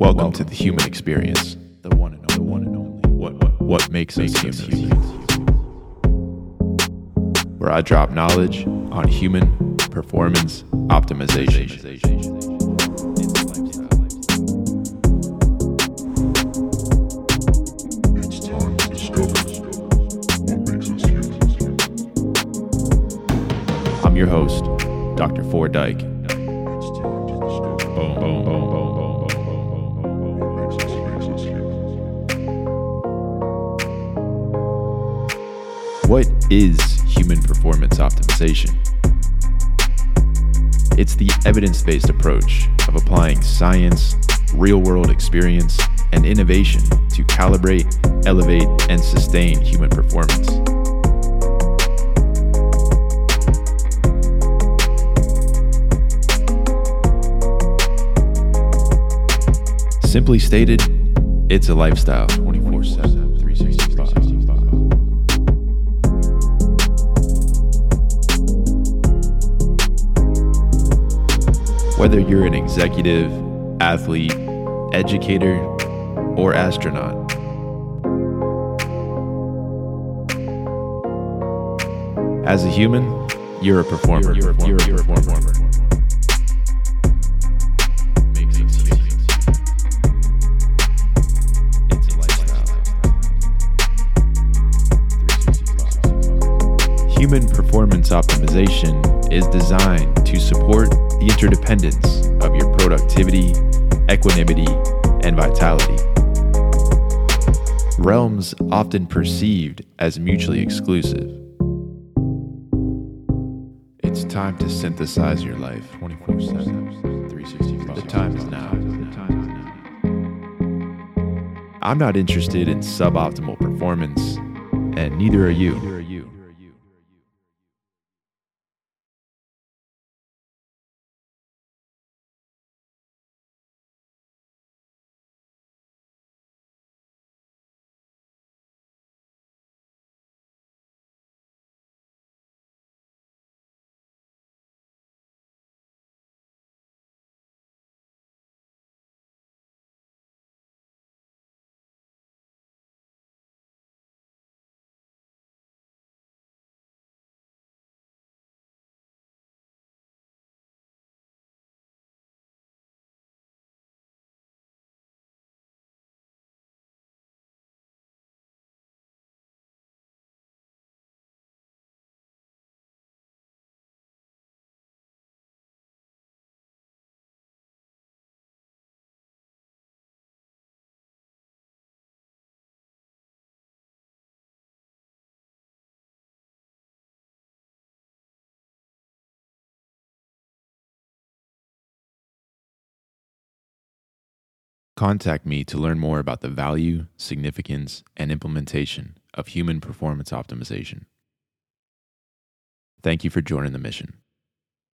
Welcome, Welcome to the human experience. The one and only. The one and only. What, what, what makes, makes us, us Where I drop knowledge on human performance optimization. I'm your host, Dr. Ford Dyke. Boom, boom, boom. What is human performance optimization? It's the evidence based approach of applying science, real world experience, and innovation to calibrate, elevate, and sustain human performance. Simply stated, it's a lifestyle 24 7, Whether you're an executive, athlete, educator, or astronaut, as a human, you're a performer. You're, a performer. Human performance optimization is designed to support the interdependence of your productivity, equanimity, and vitality. Realms often perceived as mutually exclusive. It's time to synthesize your life 24 7, 365. The time is now. I'm not interested in suboptimal performance, and neither are you. Contact me to learn more about the value, significance, and implementation of human performance optimization. Thank you for joining the mission.